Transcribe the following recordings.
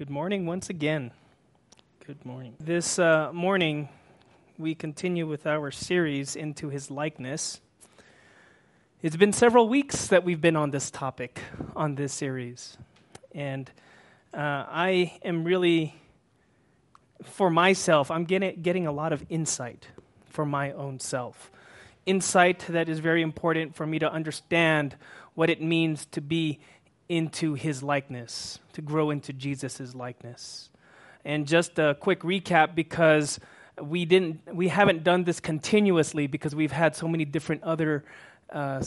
Good morning once again. Good morning. This uh, morning, we continue with our series into his likeness. It's been several weeks that we've been on this topic, on this series. And uh, I am really, for myself, I'm getting, getting a lot of insight for my own self. Insight that is very important for me to understand what it means to be into his likeness, to grow into Jesus' likeness. And just a quick recap because we didn't we haven't done this continuously because we've had so many different other uh,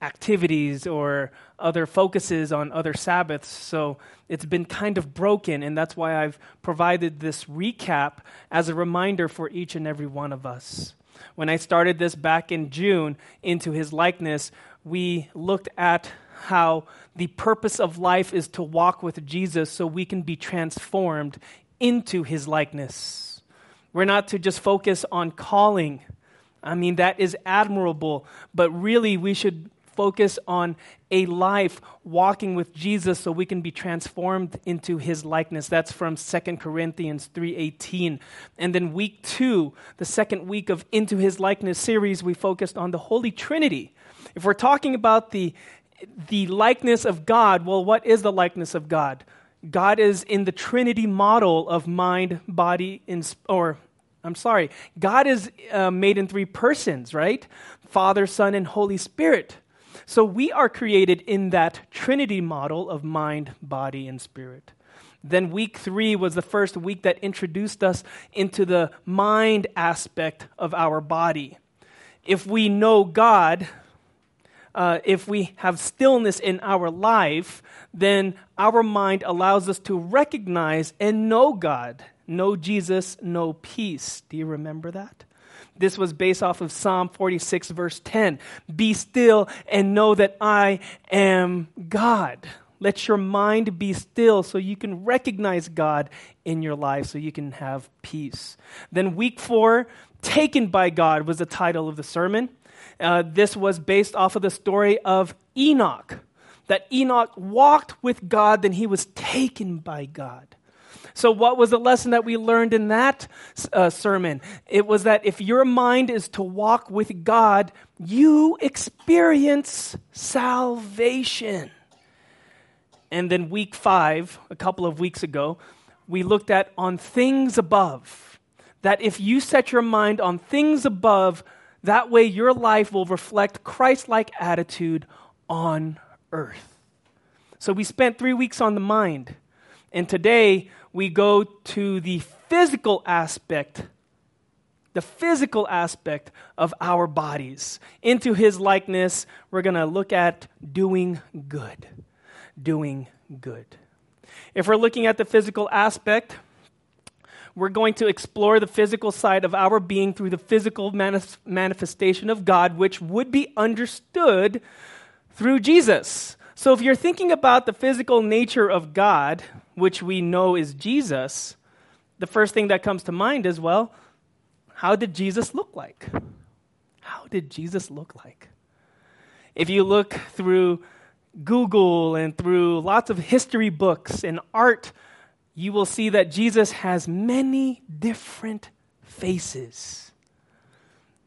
activities or other focuses on other Sabbaths. So it's been kind of broken, and that's why I've provided this recap as a reminder for each and every one of us. When I started this back in June into his likeness, we looked at how the purpose of life is to walk with Jesus so we can be transformed into his likeness. We're not to just focus on calling. I mean, that is admirable, but really we should focus on a life walking with Jesus so we can be transformed into his likeness. That's from 2 Corinthians 3:18. And then week 2, the second week of Into His Likeness series, we focused on the Holy Trinity. If we're talking about the the likeness of God, well, what is the likeness of God? God is in the Trinity model of mind, body, and, or I'm sorry, God is uh, made in three persons, right? Father, Son, and Holy Spirit. So we are created in that Trinity model of mind, body, and spirit. Then week three was the first week that introduced us into the mind aspect of our body. If we know God, uh, if we have stillness in our life, then our mind allows us to recognize and know God, know Jesus, know peace. Do you remember that? This was based off of Psalm 46, verse 10. Be still and know that I am God. Let your mind be still so you can recognize God in your life, so you can have peace. Then, week four, Taken by God was the title of the sermon. Uh, this was based off of the story of Enoch, that Enoch walked with God, then he was taken by God. So, what was the lesson that we learned in that uh, sermon? It was that if your mind is to walk with God, you experience salvation. And then, week five, a couple of weeks ago, we looked at on things above. That if you set your mind on things above, that way, your life will reflect Christ like attitude on earth. So, we spent three weeks on the mind, and today we go to the physical aspect, the physical aspect of our bodies. Into his likeness, we're going to look at doing good. Doing good. If we're looking at the physical aspect, we're going to explore the physical side of our being through the physical manif- manifestation of God, which would be understood through Jesus. So, if you're thinking about the physical nature of God, which we know is Jesus, the first thing that comes to mind is well, how did Jesus look like? How did Jesus look like? If you look through Google and through lots of history books and art you will see that Jesus has many different faces.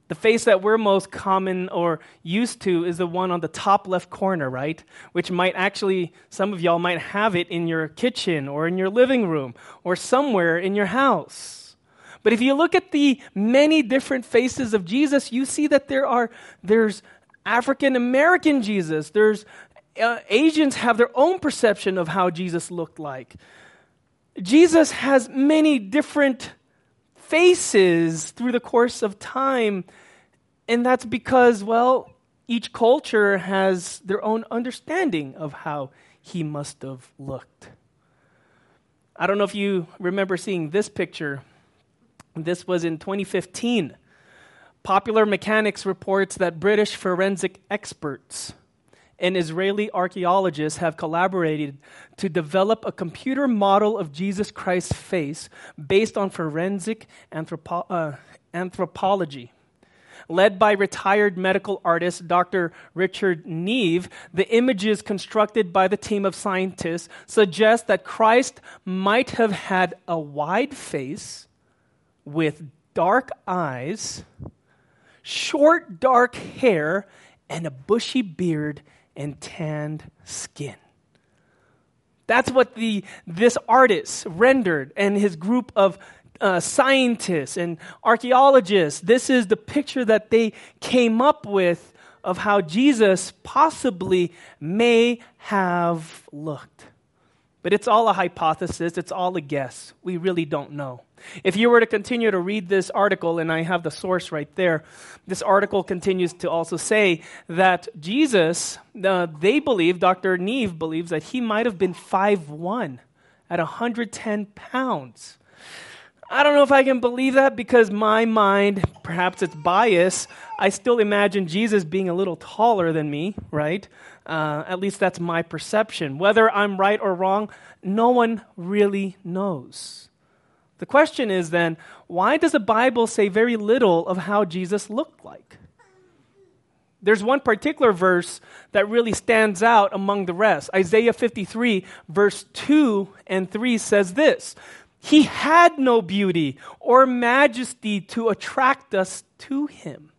The face that we're most common or used to is the one on the top left corner, right? Which might actually, some of y'all might have it in your kitchen or in your living room or somewhere in your house. But if you look at the many different faces of Jesus, you see that there are, there's African American Jesus, there's uh, Asians have their own perception of how Jesus looked like. Jesus has many different faces through the course of time. And that's because, well, each culture has their own understanding of how he must have looked. I don't know if you remember seeing this picture. This was in 2015. Popular Mechanics reports that British forensic experts and Israeli archaeologists have collaborated to develop a computer model of Jesus Christ's face based on forensic anthropo- uh, anthropology. led by retired medical artist Dr. Richard Neave, the images constructed by the team of scientists suggest that Christ might have had a wide face with dark eyes, short dark hair, and a bushy beard and tanned skin. That's what the, this artist rendered and his group of uh, scientists and archaeologists. This is the picture that they came up with of how Jesus possibly may have looked. But it's all a hypothesis, it's all a guess. We really don't know. If you were to continue to read this article, and I have the source right there, this article continues to also say that Jesus, uh, they believe, Dr. Neave believes that he might have been 5'1 at 110 pounds. I don't know if I can believe that because my mind, perhaps it's bias, I still imagine Jesus being a little taller than me, right? Uh, at least that's my perception. Whether I'm right or wrong, no one really knows. The question is then, why does the Bible say very little of how Jesus looked like? There's one particular verse that really stands out among the rest. Isaiah 53, verse 2 and 3 says this he had no beauty or majesty to attract us to him.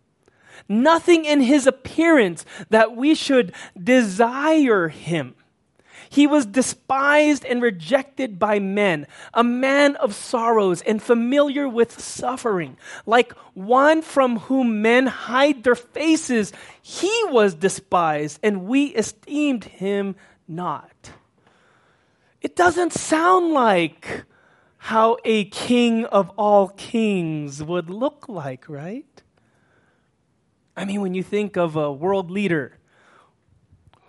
Nothing in his appearance that we should desire him. He was despised and rejected by men, a man of sorrows and familiar with suffering. Like one from whom men hide their faces, he was despised, and we esteemed him not. It doesn't sound like how a king of all kings would look like, right? I mean, when you think of a world leader,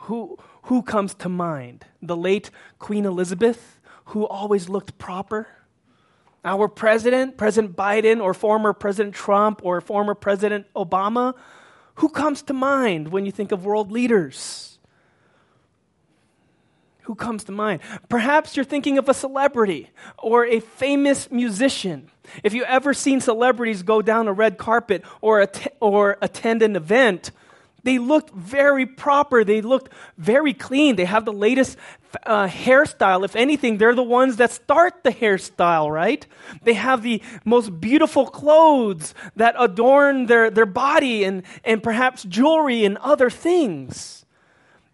who, who comes to mind? The late Queen Elizabeth, who always looked proper? Our president, President Biden, or former President Trump, or former President Obama? Who comes to mind when you think of world leaders? Who comes to mind? Perhaps you're thinking of a celebrity or a famous musician. If you ever seen celebrities go down a red carpet or, att- or attend an event, they looked very proper. They looked very clean. They have the latest uh, hairstyle. If anything, they're the ones that start the hairstyle, right? They have the most beautiful clothes that adorn their, their body and, and perhaps jewelry and other things.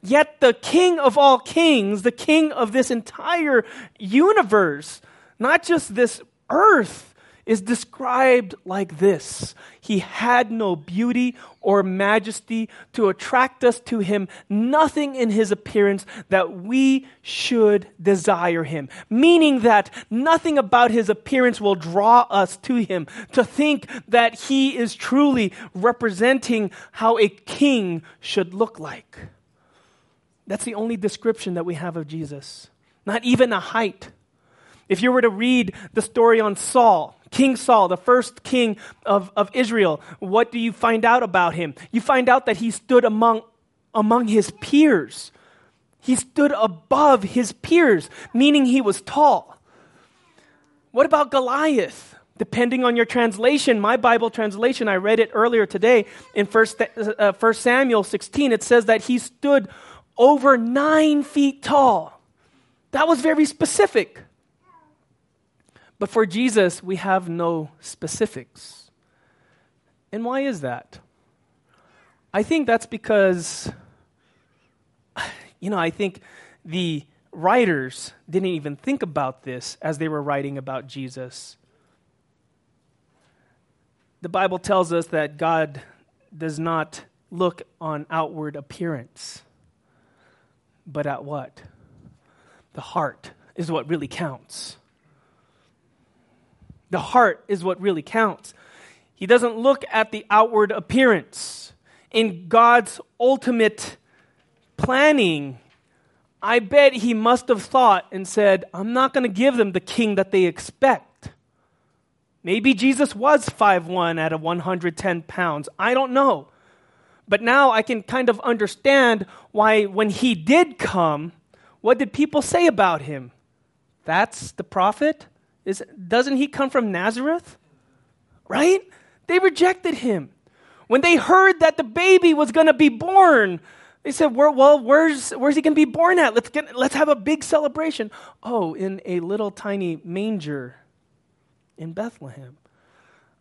Yet the king of all kings, the king of this entire universe, not just this earth, is described like this He had no beauty or majesty to attract us to Him, nothing in His appearance that we should desire Him. Meaning that nothing about His appearance will draw us to Him to think that He is truly representing how a king should look like. That's the only description that we have of Jesus. Not even a height. If you were to read the story on Saul, King Saul, the first king of, of Israel, what do you find out about him? You find out that he stood among, among his peers. He stood above his peers, meaning he was tall. What about Goliath? Depending on your translation, my Bible translation, I read it earlier today in 1 uh, Samuel 16, it says that he stood over nine feet tall. That was very specific. But for Jesus, we have no specifics. And why is that? I think that's because, you know, I think the writers didn't even think about this as they were writing about Jesus. The Bible tells us that God does not look on outward appearance but at what? The heart is what really counts. The heart is what really counts. He doesn't look at the outward appearance. In God's ultimate planning, I bet he must have thought and said, I'm not going to give them the king that they expect. Maybe Jesus was 5'1 at a 110 pounds. I don't know. But now I can kind of understand why, when he did come, what did people say about him? That's the prophet? Is, doesn't he come from Nazareth? Right? They rejected him. When they heard that the baby was going to be born, they said, well, where's, where's he going to be born at? Let's, get, let's have a big celebration. Oh, in a little tiny manger in Bethlehem.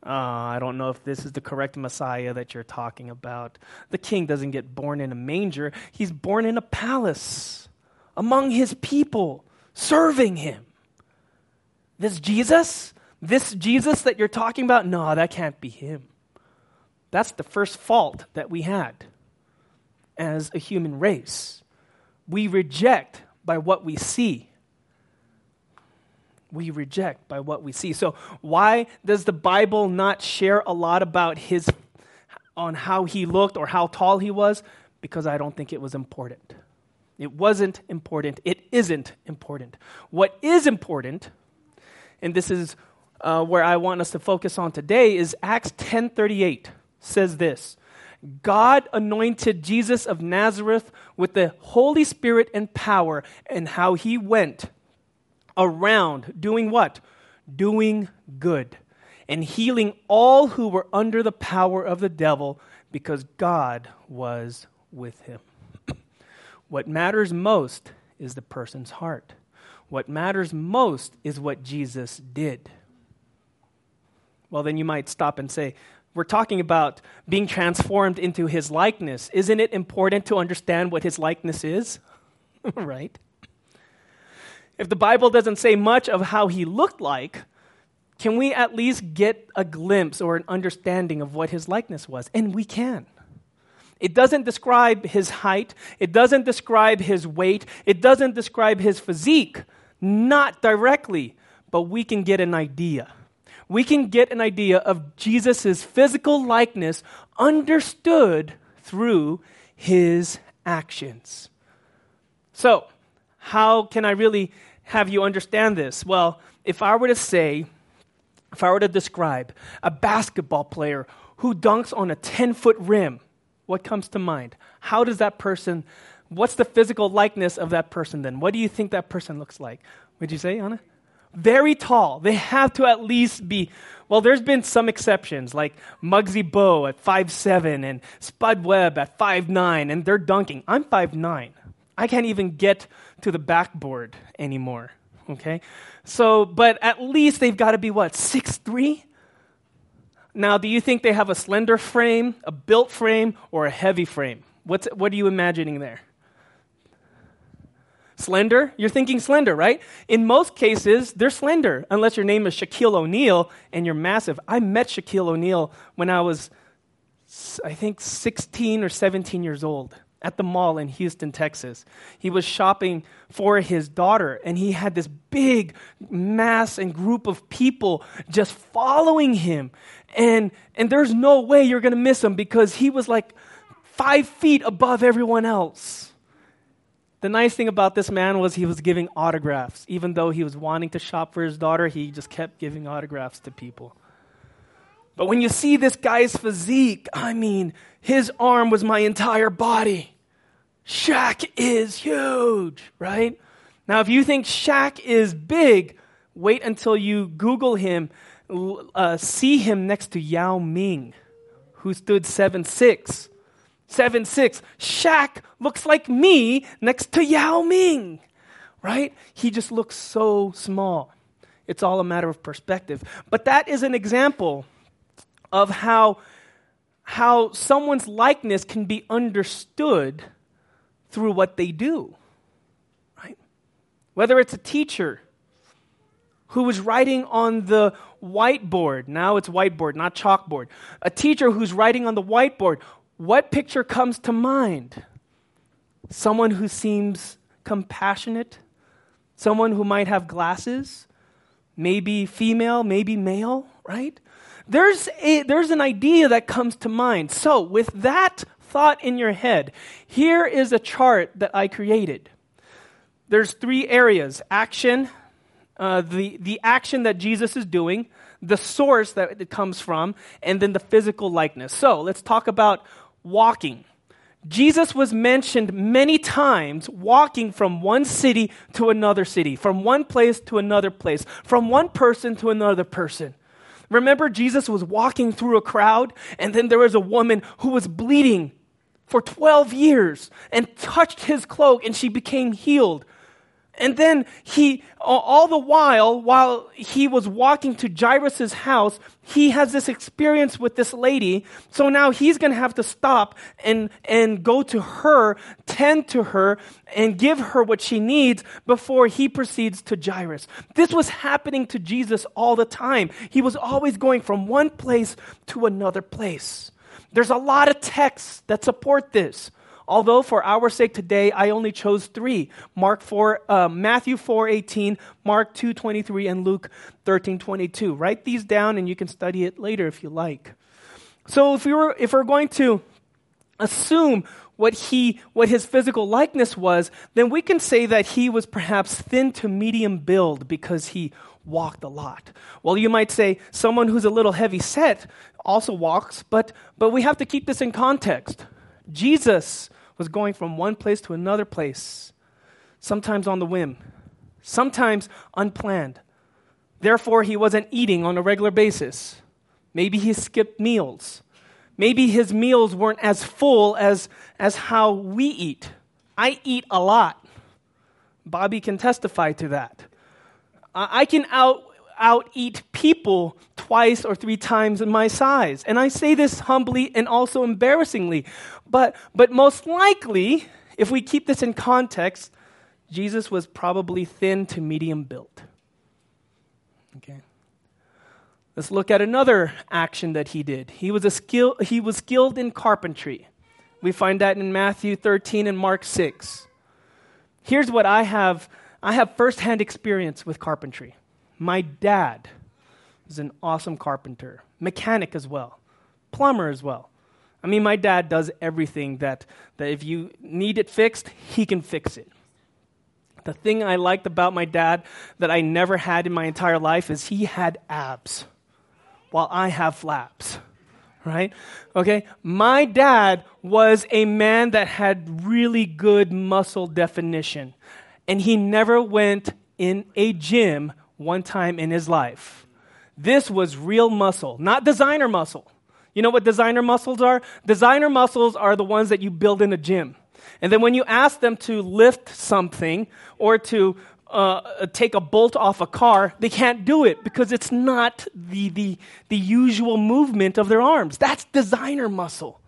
Uh, I don't know if this is the correct Messiah that you're talking about. The king doesn't get born in a manger, he's born in a palace among his people, serving him. This Jesus, this Jesus that you're talking about, no, that can't be him. That's the first fault that we had as a human race. We reject by what we see we reject by what we see. So, why does the Bible not share a lot about his on how he looked or how tall he was? Because I don't think it was important. It wasn't important. It isn't important. What is important, and this is uh, where I want us to focus on today, is Acts 10:38 says this. God anointed Jesus of Nazareth with the Holy Spirit and power, and how he went around doing what? Doing good and healing all who were under the power of the devil because God was with him. what matters most is the person's heart. What matters most is what Jesus did. Well, then you might stop and say, we're talking about being transformed into his likeness. Isn't it important to understand what his likeness is? right? If the Bible doesn't say much of how he looked like, can we at least get a glimpse or an understanding of what his likeness was? And we can. It doesn't describe his height, it doesn't describe his weight, it doesn't describe his physique, not directly, but we can get an idea. We can get an idea of Jesus' physical likeness understood through his actions. So, how can I really have you understand this? Well, if I were to say, if I were to describe a basketball player who dunks on a 10 foot rim, what comes to mind? How does that person, what's the physical likeness of that person then? What do you think that person looks like? Would you say, Anna? Very tall. They have to at least be, well, there's been some exceptions, like Muggsy Bogues at five seven and Spud Webb at five nine, and they're dunking. I'm five nine. I can't even get to the backboard anymore. Okay? So, but at least they've got to be what, six three? Now, do you think they have a slender frame, a built frame, or a heavy frame? What's, what are you imagining there? Slender? You're thinking slender, right? In most cases, they're slender, unless your name is Shaquille O'Neal and you're massive. I met Shaquille O'Neal when I was, I think, 16 or 17 years old at the mall in Houston, Texas. He was shopping for his daughter, and he had this big mass and group of people just following him. And, and there's no way you're going to miss him because he was like five feet above everyone else. The nice thing about this man was he was giving autographs. Even though he was wanting to shop for his daughter, he just kept giving autographs to people. But when you see this guy's physique, I mean, his arm was my entire body. Shaq is huge, right? Now, if you think Shaq is big, wait until you Google him, uh, see him next to Yao Ming, who stood 7'6. 7'6. Shaq looks like me next to Yao Ming, right? He just looks so small. It's all a matter of perspective. But that is an example of how how someone's likeness can be understood through what they do. Right? Whether it's a teacher who was writing on the whiteboard, now it's whiteboard, not chalkboard. A teacher who's writing on the whiteboard, what picture comes to mind? Someone who seems compassionate, someone who might have glasses, maybe female, maybe male, right? There's, a, there's an idea that comes to mind. So, with that thought in your head, here is a chart that I created. There's three areas action, uh, the, the action that Jesus is doing, the source that it comes from, and then the physical likeness. So, let's talk about walking. Jesus was mentioned many times walking from one city to another city, from one place to another place, from one person to another person. Remember, Jesus was walking through a crowd, and then there was a woman who was bleeding for 12 years and touched his cloak, and she became healed. And then he, all the while, while he was walking to Jairus' house, he has this experience with this lady. So now he's going to have to stop and, and go to her, tend to her, and give her what she needs before he proceeds to Jairus. This was happening to Jesus all the time. He was always going from one place to another place. There's a lot of texts that support this. Although for our sake today, I only chose three: Mark four, uh, Matthew four eighteen, Mark two twenty three, and Luke thirteen twenty two. Write these down, and you can study it later if you like. So if we were, if we're going to assume what he what his physical likeness was, then we can say that he was perhaps thin to medium build because he walked a lot. Well, you might say someone who's a little heavy set also walks, but but we have to keep this in context. Jesus was going from one place to another place, sometimes on the whim, sometimes unplanned. Therefore, he wasn't eating on a regular basis. Maybe he skipped meals. Maybe his meals weren't as full as, as how we eat. I eat a lot. Bobby can testify to that. I can out, out eat people twice or three times in my size. And I say this humbly and also embarrassingly. But, but most likely, if we keep this in context, Jesus was probably thin to medium built. Okay. Let's look at another action that he did. He was, a skill, he was skilled in carpentry. We find that in Matthew 13 and Mark 6. Here's what I have I have firsthand experience with carpentry. My dad is an awesome carpenter, mechanic as well, plumber as well. I mean, my dad does everything that, that if you need it fixed, he can fix it. The thing I liked about my dad that I never had in my entire life is he had abs while I have flaps. Right? Okay? My dad was a man that had really good muscle definition, and he never went in a gym one time in his life. This was real muscle, not designer muscle. You know what designer muscles are? Designer muscles are the ones that you build in a gym. And then when you ask them to lift something or to uh, take a bolt off a car, they can't do it because it's not the, the, the usual movement of their arms. That's designer muscle.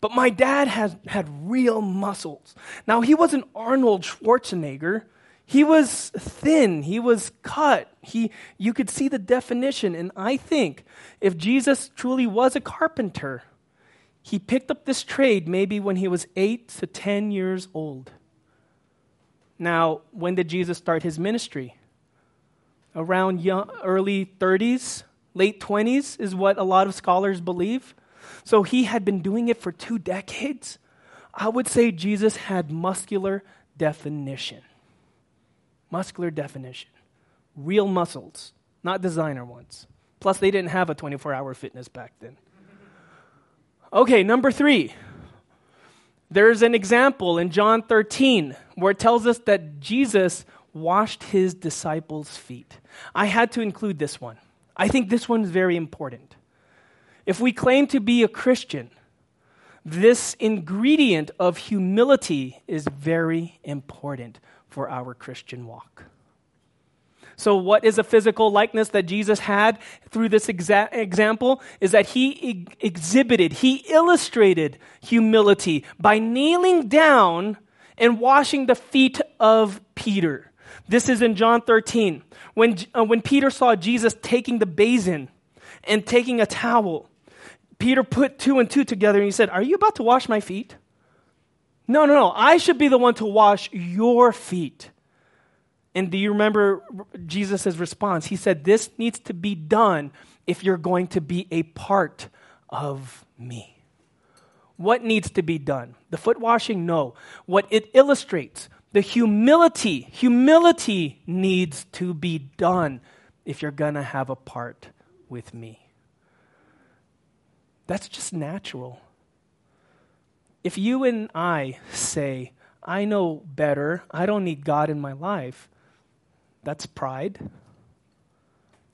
But my dad has had real muscles. Now, he wasn't Arnold Schwarzenegger, he was thin, he was cut. He you could see the definition and I think if Jesus truly was a carpenter, he picked up this trade maybe when he was 8 to 10 years old. Now, when did Jesus start his ministry? Around young, early 30s, late 20s is what a lot of scholars believe. So he had been doing it for two decades. I would say Jesus had muscular definition muscular definition, real muscles, not designer ones. Plus, they didn't have a 24 hour fitness back then. Okay, number three. There's an example in John 13 where it tells us that Jesus washed his disciples' feet. I had to include this one. I think this one is very important. If we claim to be a Christian, this ingredient of humility is very important for our Christian walk. So, what is a physical likeness that Jesus had through this exa- example? Is that he e- exhibited, he illustrated humility by kneeling down and washing the feet of Peter. This is in John 13. When, uh, when Peter saw Jesus taking the basin and taking a towel, Peter put two and two together and he said, Are you about to wash my feet? No, no, no. I should be the one to wash your feet. And do you remember Jesus' response? He said, This needs to be done if you're going to be a part of me. What needs to be done? The foot washing? No. What it illustrates, the humility, humility needs to be done if you're going to have a part with me. That's just natural. If you and I say, I know better, I don't need God in my life, that's pride.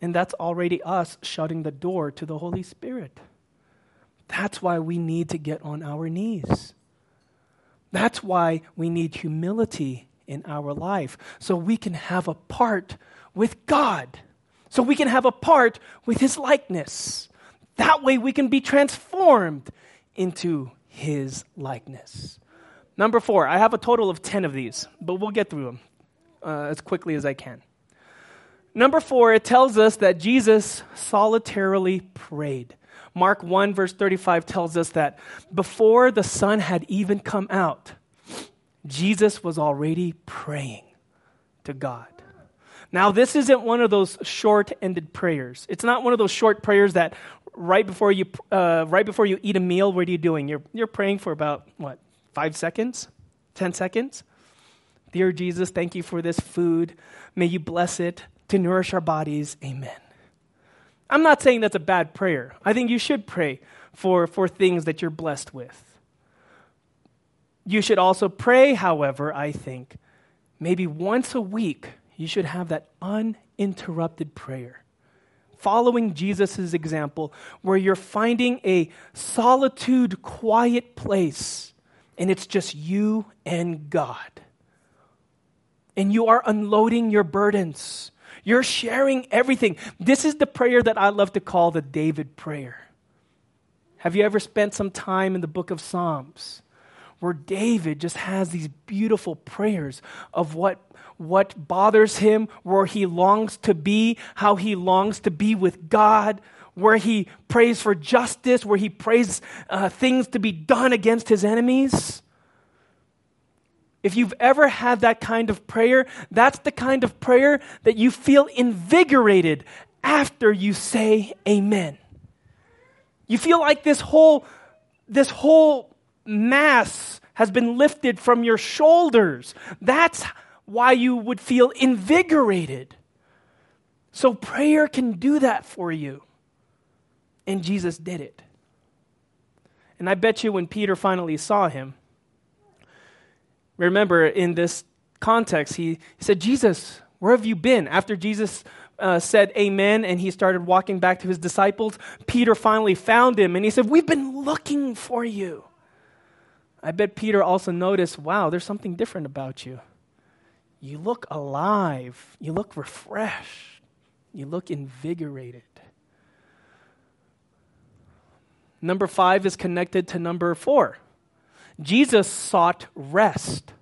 And that's already us shutting the door to the Holy Spirit. That's why we need to get on our knees. That's why we need humility in our life, so we can have a part with God, so we can have a part with His likeness. That way we can be transformed into His likeness. Number four, I have a total of 10 of these, but we'll get through them uh, as quickly as I can. Number four, it tells us that Jesus solitarily prayed. Mark 1, verse 35 tells us that before the sun had even come out, Jesus was already praying to God. Now, this isn't one of those short ended prayers. It's not one of those short prayers that right before you, uh, right before you eat a meal, what are you doing? You're, you're praying for about, what, five seconds? Ten seconds? Dear Jesus, thank you for this food. May you bless it to nourish our bodies. Amen. I'm not saying that's a bad prayer. I think you should pray for, for things that you're blessed with. You should also pray, however, I think, maybe once a week, you should have that uninterrupted prayer. Following Jesus' example, where you're finding a solitude, quiet place, and it's just you and God. And you are unloading your burdens you're sharing everything. This is the prayer that I love to call the David prayer. Have you ever spent some time in the book of Psalms where David just has these beautiful prayers of what, what bothers him, where he longs to be, how he longs to be with God, where he prays for justice, where he prays uh, things to be done against his enemies? If you've ever had that kind of prayer, that's the kind of prayer that you feel invigorated after you say amen. You feel like this whole this whole mass has been lifted from your shoulders. That's why you would feel invigorated. So prayer can do that for you. And Jesus did it. And I bet you when Peter finally saw him, Remember, in this context, he, said, Jesus, where have you been? After Jesus uh, said amen and he started walking back to his disciples, Peter finally found him and he said, We've been looking for you. I bet Peter also noticed, wow, there's something different about you. You look alive, you look refreshed, you look invigorated. Number five is connected to number four. Jesus sought rest.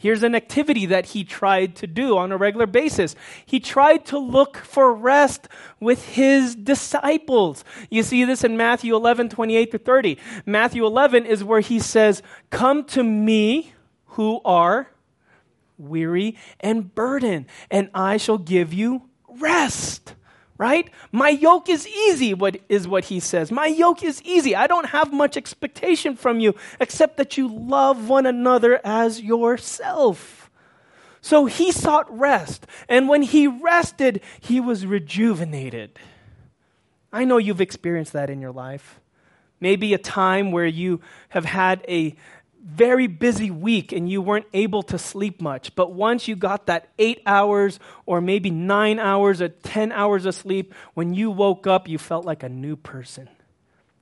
Here's an activity that he tried to do on a regular basis. He tried to look for rest with his disciples. You see this in Matthew 11, 28 to 30. Matthew 11 is where he says, Come to me who are weary and burdened, and I shall give you rest right? My yoke is easy, what is what he says. My yoke is easy. I don't have much expectation from you except that you love one another as yourself. So he sought rest, and when he rested, he was rejuvenated. I know you've experienced that in your life. Maybe a time where you have had a very busy week and you weren't able to sleep much. But once you got that eight hours or maybe nine hours or 10 hours of sleep, when you woke up, you felt like a new person,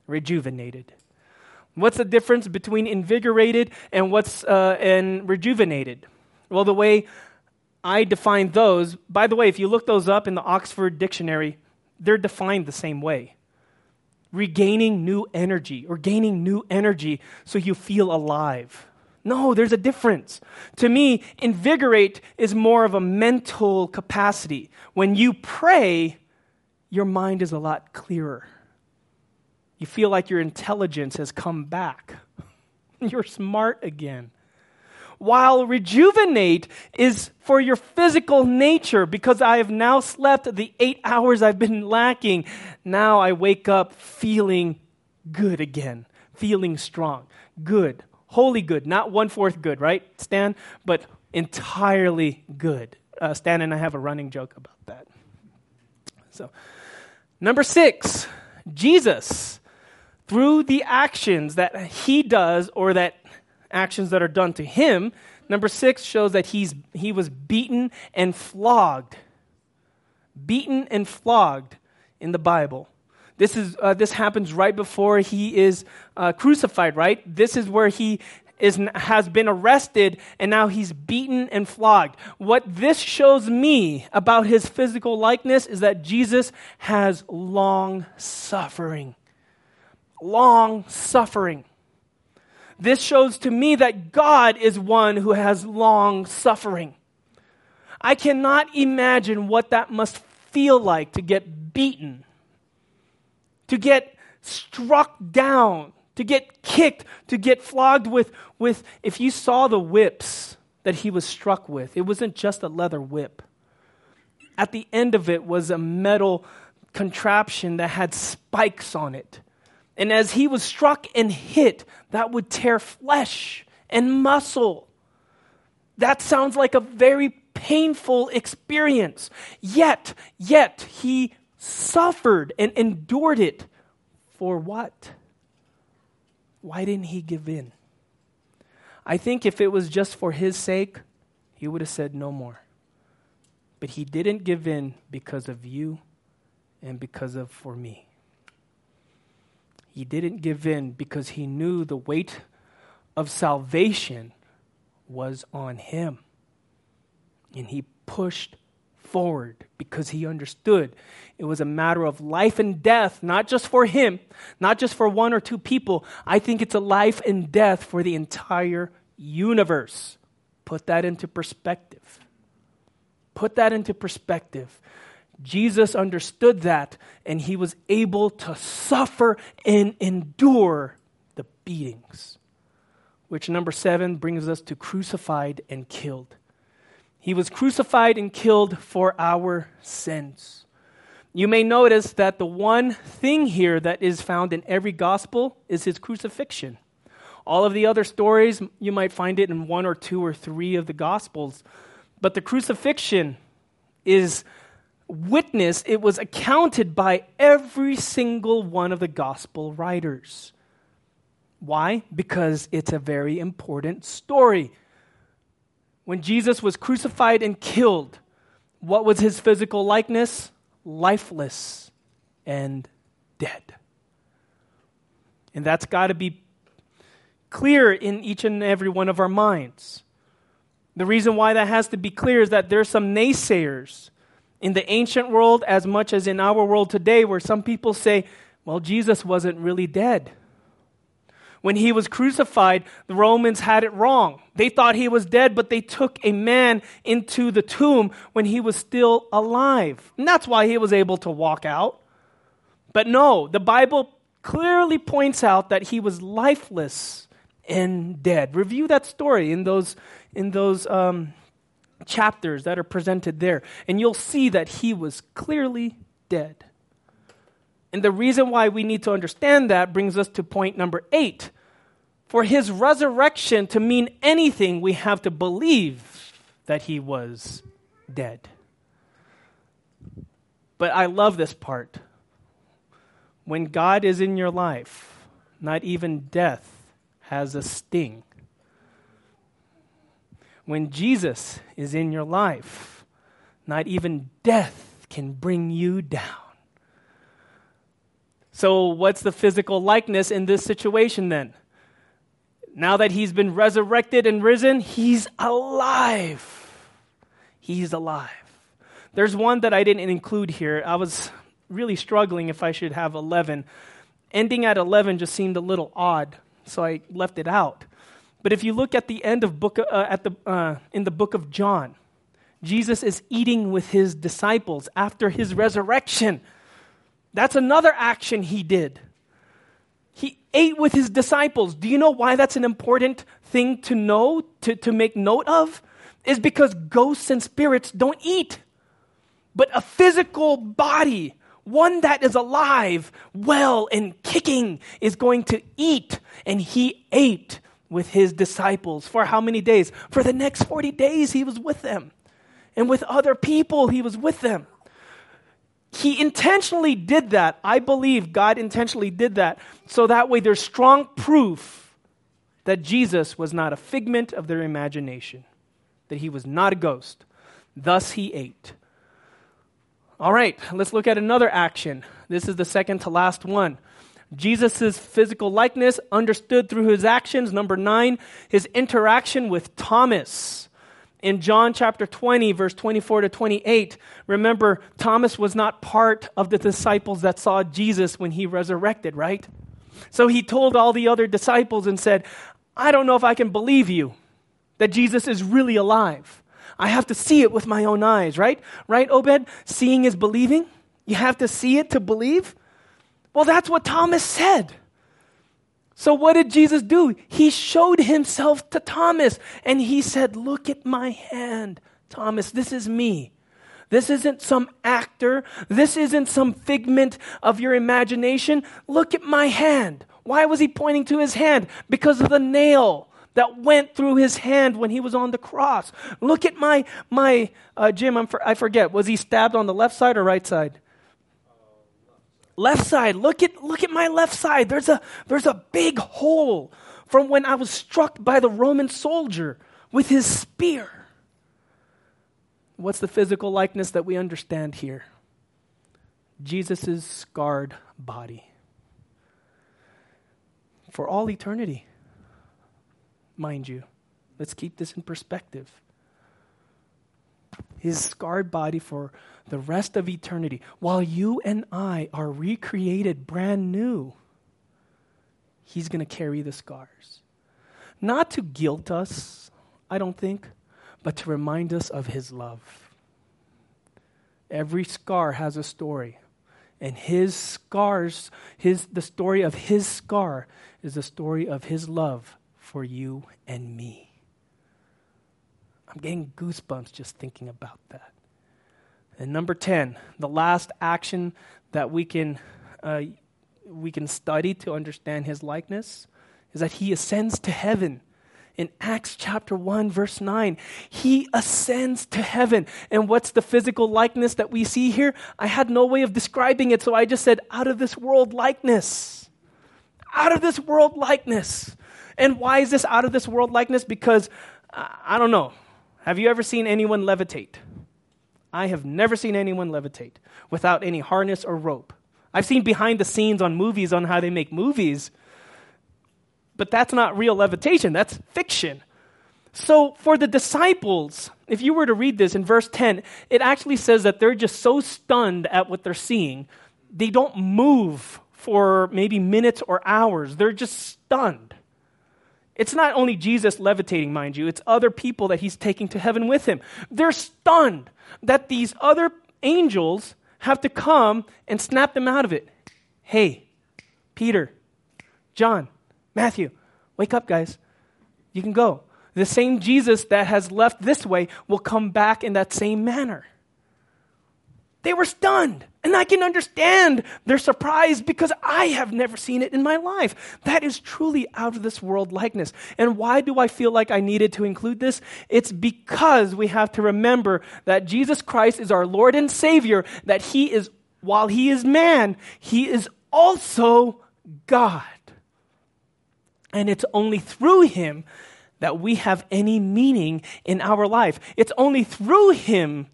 rejuvenated. What's the difference between invigorated and what's uh, and rejuvenated? Well, the way I define those, by the way, if you look those up in the Oxford Dictionary, they're defined the same way regaining new energy or gaining new energy so you feel alive. No, there's a difference. To me, invigorate is more of a mental capacity. When you pray, your mind is a lot clearer. You feel like your intelligence has come back. You're smart again while rejuvenate is for your physical nature because I have now slept the eight hours I've been lacking. Now I wake up feeling good again, feeling strong, good, wholly good, not one fourth good, right, Stan? But entirely good. Uh, Stan and I have a running joke about that. So, number six, Jesus, through the actions that he does or that actions that are done to him. Number six shows that he's, he was beaten and flogged. beaten and flogged in the Bible. This, is, uh, this happens right before he is uh, crucified, right? This is where he is, has been arrested and now he's beaten and flogged. What this shows me about his physical likeness is that Jesus has long suffering. Long suffering. This shows to me that God is one who has long suffering. I cannot imagine what that must feel like to get beaten to get struck down, to get kicked, to get flogged with, with if you saw the whips that he was struck with, it wasn't just a leather whip. At the end of it was a metal contraption that had spikes on it. And as he was struck and hit, that would tear flesh and muscle. That sounds like a very painful experience. Yet, yet, he suffered and endured it. For what? Why didn't he give in? I think if it was just for his sake, he would have said no more. But he didn't give in because of you and because of for me. He didn't give in because he knew the weight of salvation was on him. And he pushed forward because he understood it was a matter of life and death, not just for him, not just for one or two people. I think it's a life and death for the entire universe. Put that into perspective. Put that into perspective. Jesus understood that, and he was able to suffer and endure the beatings. Which, number seven, brings us to crucified and killed. He was crucified and killed for our sins. You may notice that the one thing here that is found in every gospel is his crucifixion. All of the other stories, you might find it in one or two or three of the gospels. But the crucifixion is witnessed, it was accounted by every single one of the gospel writers. Why? Because it's a very important story when Jesus was crucified and killed, what was his physical likeness? Lifeless and dead. And that's got to be clear in each and every one of our minds. The reason why that has to be clear is that there's some naysayers in the ancient world as much as in our world today where some people say, well, Jesus wasn't really dead. When he was crucified, the Romans had it wrong. They thought he was dead, but they took a man into the tomb when he was still alive. And that's why he was able to walk out. But no, the Bible clearly points out that he was lifeless and dead. Review that story in those, in those um, chapters that are presented there, and you'll see that he was clearly dead. And the reason why we need to understand that brings us to point number eight. For his resurrection to mean anything, we have to believe that he was dead. But I love this part. When God is in your life, not even death has a sting. When Jesus is in your life, not even death can bring you down. So, what's the physical likeness in this situation then? Now that he's been resurrected and risen, he's alive. He's alive. There's one that I didn't include here. I was really struggling if I should have 11. Ending at 11 just seemed a little odd, so I left it out. But if you look at the end of book uh, at the uh, in the book of John, Jesus is eating with his disciples after his resurrection. That's another action he did. He ate with his disciples. Do you know why that's an important thing to know, to, to make note of? Is because ghosts and spirits don't eat. But a physical body, one that is alive, well, and kicking, is going to eat. And he ate with his disciples for how many days? For the next 40 days, he was with them. And with other people, he was with them. He intentionally did that. I believe God intentionally did that. So that way there's strong proof that Jesus was not a figment of their imagination, that he was not a ghost. Thus he ate. All right, let's look at another action. This is the second to last one. Jesus' physical likeness understood through his actions. Number nine, his interaction with Thomas. In John chapter 20, verse 24 to 28, remember, Thomas was not part of the disciples that saw Jesus when he resurrected, right? So he told all the other disciples and said, I don't know if I can believe you that Jesus is really alive. I have to see it with my own eyes, right? Right, Obed? Seeing is believing. You have to see it to believe. Well, that's what Thomas said. So, what did Jesus do? He showed himself to Thomas and he said, Look at my hand, Thomas, this is me. This isn't some actor. This isn't some figment of your imagination. Look at my hand. Why was he pointing to his hand? Because of the nail that went through his hand when he was on the cross. Look at my, my uh, Jim, I'm for, I forget. Was he stabbed on the left side or right side? Left side. Look at, look at my left side. There's a, there's a big hole from when I was struck by the Roman soldier with his spear. What's the physical likeness that we understand here? Jesus' scarred body. For all eternity, mind you. Let's keep this in perspective. His scarred body for the rest of eternity, while you and I are recreated brand new, He's going to carry the scars. Not to guilt us, I don't think, but to remind us of His love. Every scar has a story. And his scars, his, the story of his scar is the story of his love for you and me. I'm getting goosebumps just thinking about that. And number 10, the last action that we can, uh, we can study to understand his likeness is that he ascends to heaven. In Acts chapter 1, verse 9, he ascends to heaven. And what's the physical likeness that we see here? I had no way of describing it, so I just said, out of this world likeness. Out of this world likeness. And why is this out of this world likeness? Because, uh, I don't know. Have you ever seen anyone levitate? I have never seen anyone levitate without any harness or rope. I've seen behind the scenes on movies on how they make movies, but that's not real levitation, that's fiction. So, for the disciples, if you were to read this in verse 10, it actually says that they're just so stunned at what they're seeing, they don't move for maybe minutes or hours. They're just stunned. It's not only Jesus levitating, mind you, it's other people that he's taking to heaven with him. They're stunned that these other angels have to come and snap them out of it. Hey, Peter, John, Matthew, wake up, guys. You can go. The same Jesus that has left this way will come back in that same manner. They were stunned. And I can understand their surprise because I have never seen it in my life. That is truly out of this world likeness. And why do I feel like I needed to include this? It's because we have to remember that Jesus Christ is our Lord and Savior, that He is, while He is man, He is also God. And it's only through Him that we have any meaning in our life. It's only through Him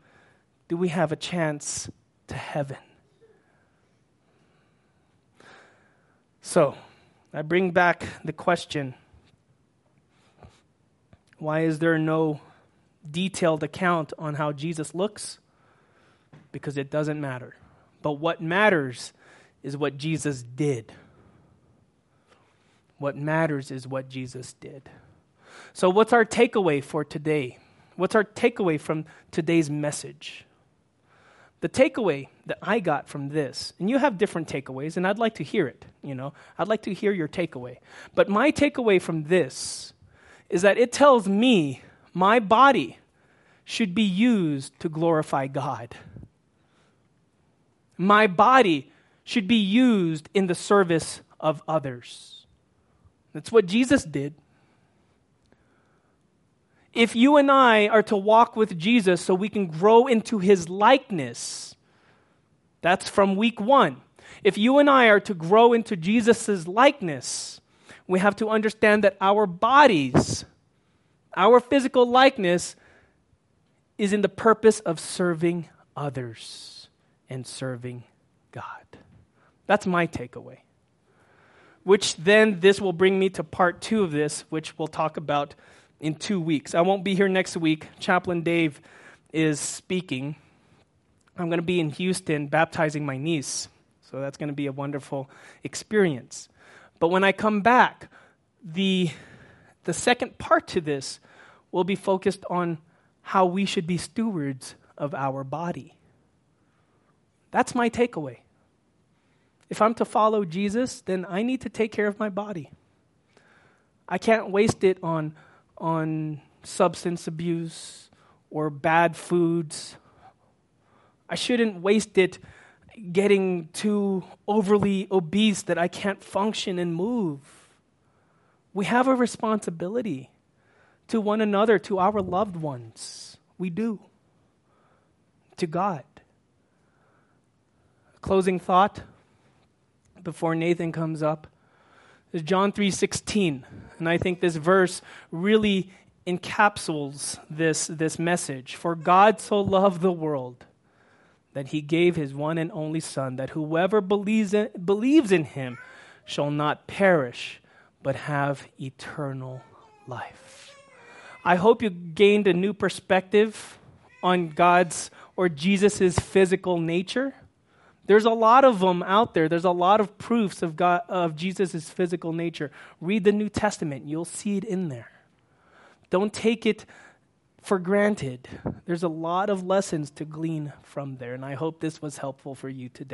do we have a chance to heaven. So, I bring back the question why is there no detailed account on how Jesus looks? Because it doesn't matter. But what matters is what Jesus did. What matters is what Jesus did. So, what's our takeaway for today? What's our takeaway from today's message? The takeaway that I got from this, and you have different takeaways, and I'd like to hear it, you know, I'd like to hear your takeaway. But my takeaway from this is that it tells me my body should be used to glorify God. My body should be used in the service of others. That's what Jesus did if you and I are to walk with Jesus so we can grow into his likeness, that's from week one. If you and I are to grow into Jesus' likeness, we have to understand that our bodies, our physical likeness, is in the purpose of serving others. and serving God. That's my takeaway. Which then, this will bring me to part two of this, which we'll talk about in two weeks. I won't be here next week. Chaplain Dave is speaking. I'm going to be in Houston baptizing my niece. So that's going to be a wonderful experience. But when I come back, the, the second part to this will be focused on how we should be stewards of our body. That's my takeaway. If I'm to follow Jesus, then I need to take care of my body. I can't waste it on, on substance abuse or bad foods. I shouldn't waste it getting too overly obese that I can't function and move. We have a responsibility to one another, to our loved ones. We do. To God. Closing thought before Nathan comes up is John 3:16. And I think this verse really encapsulates this, this message. For God so loved the world that he gave his one and only Son, that whoever believes in, believes in him shall not perish, but have eternal life. I hope you gained a new perspective on God's or Jesus' physical nature. There's a lot of them out there. There's a lot of proofs of of Jesus' physical nature. Read the New Testament, you'll see it in there. Don't take it for granted. There's a lot of lessons to glean from there, and I hope this was helpful for you today.